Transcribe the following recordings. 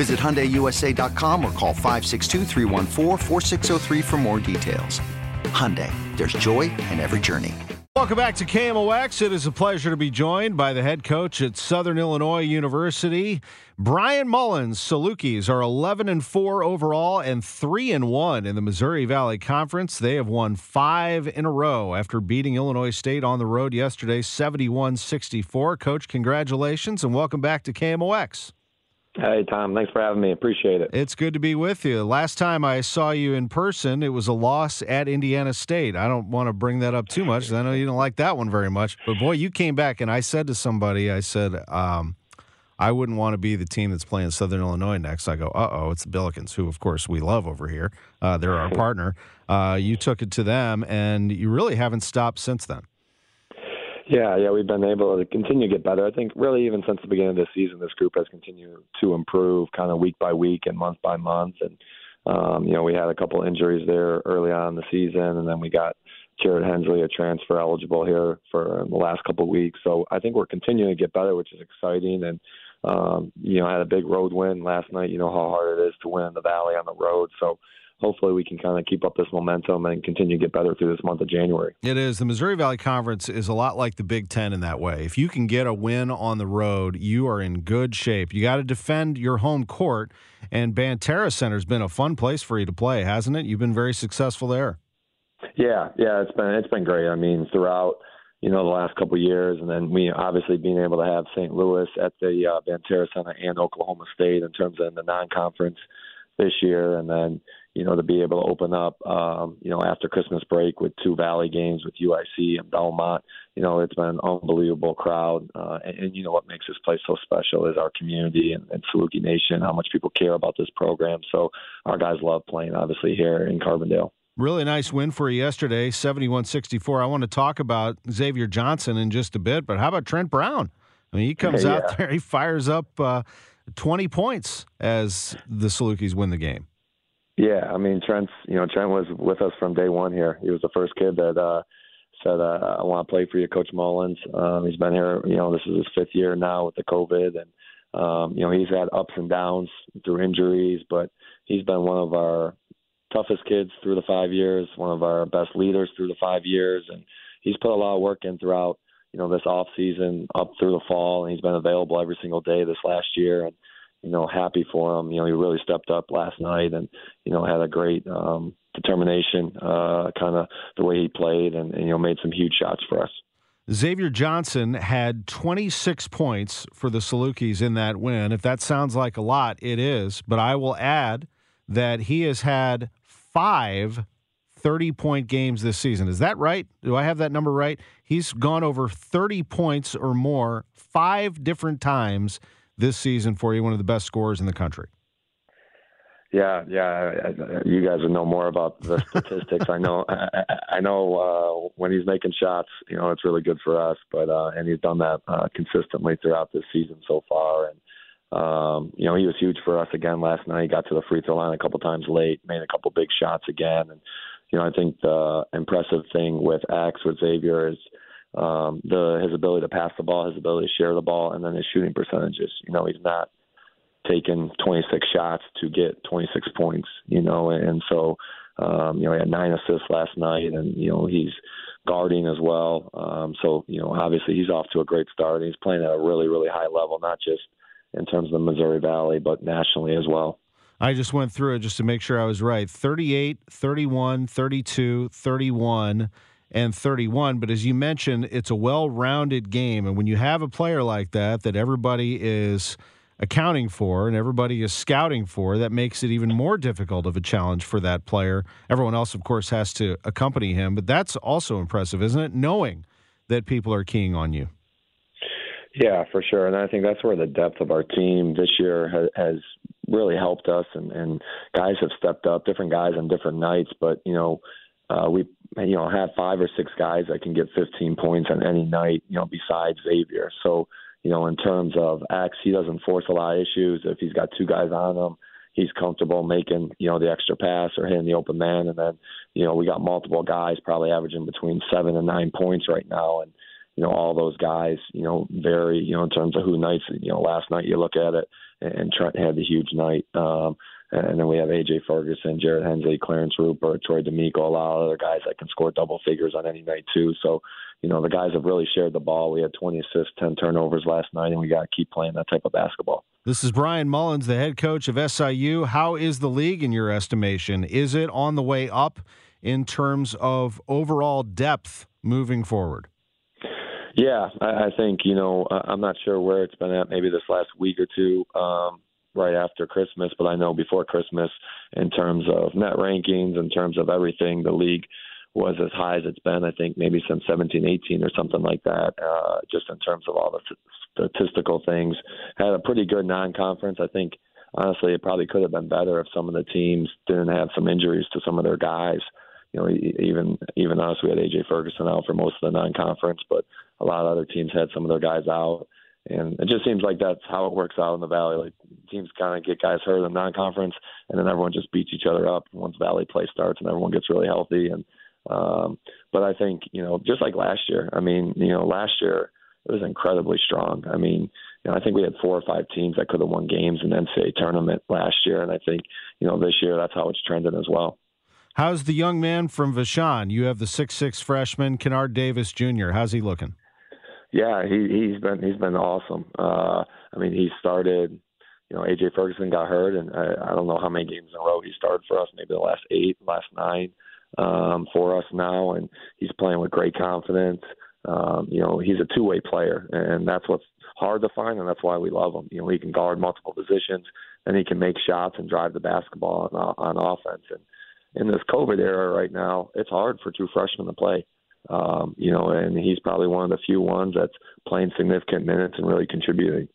Visit HyundaiUSA.com or call 562 for more details. Hyundai, there's joy in every journey. Welcome back to KMOX. It is a pleasure to be joined by the head coach at Southern Illinois University, Bryan Mullins. Salukis are 11 and 4 overall and 3 and 1 in the Missouri Valley Conference. They have won 5 in a row after beating Illinois State on the road yesterday 71-64. Coach, congratulations and welcome back to KMOX. Hey, Tom. Thanks for having me. Appreciate it. It's good to be with you. Last time I saw you in person, it was a loss at Indiana State. I don't want to bring that up too much. I know you didn't like that one very much. But boy, you came back, and I said to somebody, I said, um, I wouldn't want to be the team that's playing Southern Illinois next. I go, uh oh, it's the Billikens, who, of course, we love over here. Uh, they're our partner. Uh, you took it to them, and you really haven't stopped since then. Yeah, yeah, we've been able to continue to get better. I think really even since the beginning of the season, this group has continued to improve, kind of week by week and month by month. And um, you know, we had a couple injuries there early on in the season, and then we got Jared Hensley a transfer eligible here for the last couple of weeks. So I think we're continuing to get better, which is exciting. And um, you know, had a big road win last night. You know how hard it is to win in the Valley on the road. So hopefully we can kind of keep up this momentum and continue to get better through this month of January. It is. The Missouri Valley Conference is a lot like the Big Ten in that way. If you can get a win on the road, you are in good shape. You got to defend your home court, and Banterra Center has been a fun place for you to play, hasn't it? You've been very successful there. Yeah, yeah, it's been it's been great. I mean, throughout you know the last couple of years, and then we obviously being able to have St. Louis at the uh, Banterra Center and Oklahoma State in terms of the non-conference this year, and then you know, to be able to open up, um, you know, after Christmas break with two Valley games with UIC and Belmont. You know, it's been an unbelievable crowd. Uh, and, and, you know, what makes this place so special is our community and, and Saluki Nation, how much people care about this program. So our guys love playing, obviously, here in Carbondale. Really nice win for you yesterday, 71 64. I want to talk about Xavier Johnson in just a bit, but how about Trent Brown? I mean, he comes yeah. out there, he fires up uh, 20 points as the Salukis win the game. Yeah, I mean Trent's you know Trent was with us from day one here. He was the first kid that uh said uh, I want to play for you, Coach Mullins. Um, he's been here, you know, this is his fifth year now with the COVID, and um, you know he's had ups and downs through injuries, but he's been one of our toughest kids through the five years, one of our best leaders through the five years, and he's put a lot of work in throughout you know this off season up through the fall, and he's been available every single day this last year, and you know, happy for him. You know, he really stepped up last night and, you know, had a great um, determination, uh, kind of the way he played and, and, you know, made some huge shots for us. Xavier Johnson had 26 points for the Salukis in that win. If that sounds like a lot, it is. But I will add that he has had five 30 point games this season. Is that right? Do I have that number right? He's gone over 30 points or more five different times this season for you, one of the best scorers in the country. Yeah, yeah. You guys would know more about the statistics. I know. I, I know uh, when he's making shots, you know, it's really good for us. But uh, and he's done that uh, consistently throughout this season so far. And um, you know, he was huge for us again last night. He got to the free throw line a couple times late, made a couple big shots again. And you know, I think the impressive thing with X with Xavier is um, the his ability to pass the ball, his ability to share the ball, and then his shooting percentages. You know, he's not taking 26 shots to get 26 points. You know, and so um, you know he had nine assists last night, and you know he's guarding as well. Um, so you know, obviously he's off to a great start. And he's playing at a really, really high level, not just in terms of the Missouri Valley, but nationally as well. I just went through it just to make sure I was right 38, 31, 32, 31, and 31. But as you mentioned, it's a well rounded game. And when you have a player like that, that everybody is accounting for and everybody is scouting for, that makes it even more difficult of a challenge for that player. Everyone else, of course, has to accompany him. But that's also impressive, isn't it? Knowing that people are keying on you. Yeah, for sure. And I think that's where the depth of our team this year has, really helped us, and, and guys have stepped up, different guys on different nights. But you know, uh, we you know have five or six guys that can get 15 points on any night. You know, besides Xavier. So you know, in terms of X, he doesn't force a lot of issues. If he's got two guys on him, he's comfortable making you know the extra pass or hitting the open man. And then you know we got multiple guys probably averaging between seven and nine points right now, and you know all those guys you know vary you know in terms of who nights you know last night you look at it and Trent had the huge night. Um, and then we have AJ Ferguson, Jared Hensley, Clarence Rupert, Troy D'Amico, a lot of other guys that can score double figures on any night too. So, you know, the guys have really shared the ball. We had 20 assists, 10 turnovers last night, and we got to keep playing that type of basketball. This is Bryan Mullins, the head coach of SIU. How is the league in your estimation? Is it on the way up in terms of overall depth moving forward? Yeah, I, I think you know I'm not sure where it's been at. Maybe this last week or two, um, right after Christmas, but I know before Christmas, in terms of net rankings, in terms of everything, the league was as high as it's been. I think maybe since 17, 18 or something like that. Uh, just in terms of all the statistical things, had a pretty good non-conference. I think honestly, it probably could have been better if some of the teams didn't have some injuries to some of their guys you know, even even us, we had AJ Ferguson out for most of the non-conference, but a lot of other teams had some of their guys out, and it just seems like that's how it works out in the Valley. Like teams kind of get guys hurt in non-conference, and then everyone just beats each other up once Valley play starts, and everyone gets really healthy. And um, but I think you know, just like last year, I mean, you know, last year it was incredibly strong. I mean, you know, I think we had four or five teams that could have won games in the NCAA tournament last year, and I think you know this year that's how it's trending as well. How's the young man from Vashon? You have the six six freshman Kennard Davis Jr. How's he looking? Yeah, he he's been he's been awesome. Uh, I mean, he started. You know, AJ Ferguson got hurt, and I, I don't know how many games in a row he started for us. Maybe the last eight, last nine um, for us now, and he's playing with great confidence. Um, you know, he's a two-way player, and that's what's hard to find, and that's why we love him. You know, he can guard multiple positions, and he can make shots and drive the basketball on, on offense. And in this COVID era right now, it's hard for two freshmen to play. Um, you know, and he's probably one of the few ones that's playing significant minutes and really contributing.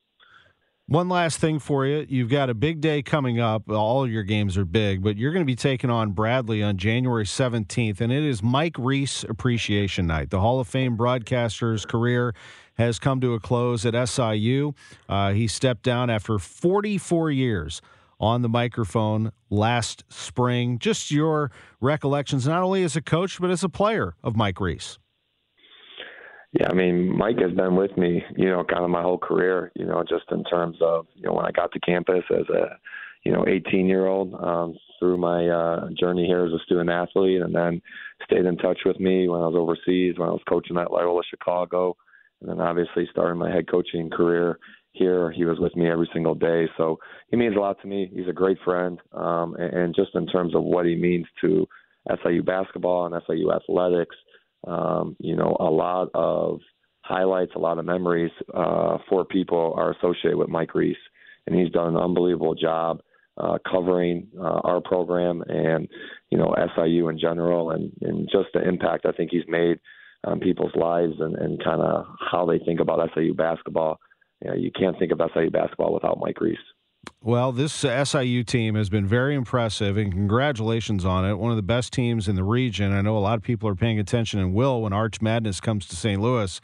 One last thing for you. You've got a big day coming up. All your games are big, but you're going to be taking on Bradley on January 17th, and it is Mike Reis Appreciation Night. The Hall of Fame broadcaster's career has come to a close at SIU. Uh, he stepped down after 44 years on the microphone last spring. Just your recollections, not only as a coach, but as a player of Mike Reis. Yeah, I mean, Mike has been with me, you know, kind of my whole career, you know, just in terms of, you know, when I got to campus as a, you know, 18 year old, um, through my uh, journey here as a student athlete, and then stayed in touch with me when I was overseas, when I was coaching at Loyola Chicago, and then obviously starting my head coaching career here. He was with me every single day, so he means a lot to me. He's a great friend, um, and, and just in terms of what he means to SIU basketball and SIU athletics, um, you know, a lot of highlights, a lot of memories uh, for people are associated with Mike Reis, and he's done an unbelievable job uh, covering uh, our program and you know SIU in general, and, and just the impact I think he's made on people's lives and, and kind of how they think about SIU basketball you, know, you can't think of SIU basketball without Mike Reis. Well, this SIU team has been very impressive, and congratulations on it. One of the best teams in the region. I know a lot of people are paying attention and will when Arch Madness comes to St. Louis.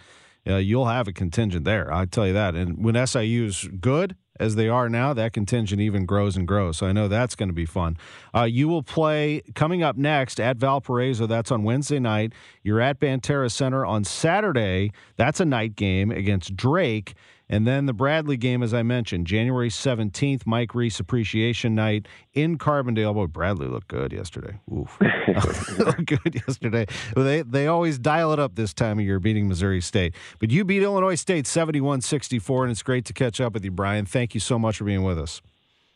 Uh, you'll have a contingent there. I tell you that. And when SIU's good as they are now, that contingent even grows and grows. So I know that's going to be fun. Uh, you will play coming up next at Valparaiso. That's on Wednesday night. You're at Banterra Center on Saturday. That's a night game against Drake. And then the Bradley game, as I mentioned, January 17th, Mike Reis Appreciation Night in Carbondale. Boy, Bradley looked good yesterday. Oof. looked good yesterday. They, they always dial it up this time of year, beating Missouri State. But you beat Illinois State 71 64, and it's great to catch up with you, Bryan. Thank you so much for being with us.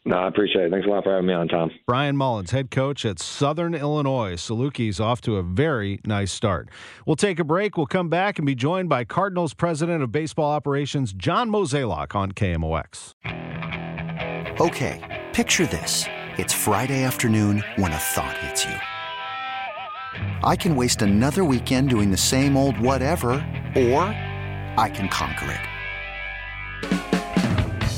No, I appreciate it. Thanks a lot for having me on, Tom. Bryan Mullins, head coach at Southern Illinois. Salukis off to a very nice start. We'll take a break. We'll come back and be joined by Cardinals president of baseball operations, John Mozeliak, on KMOX. Okay, picture this. It's Friday afternoon when a thought hits you. I can waste another weekend doing the same old whatever, or I can conquer it.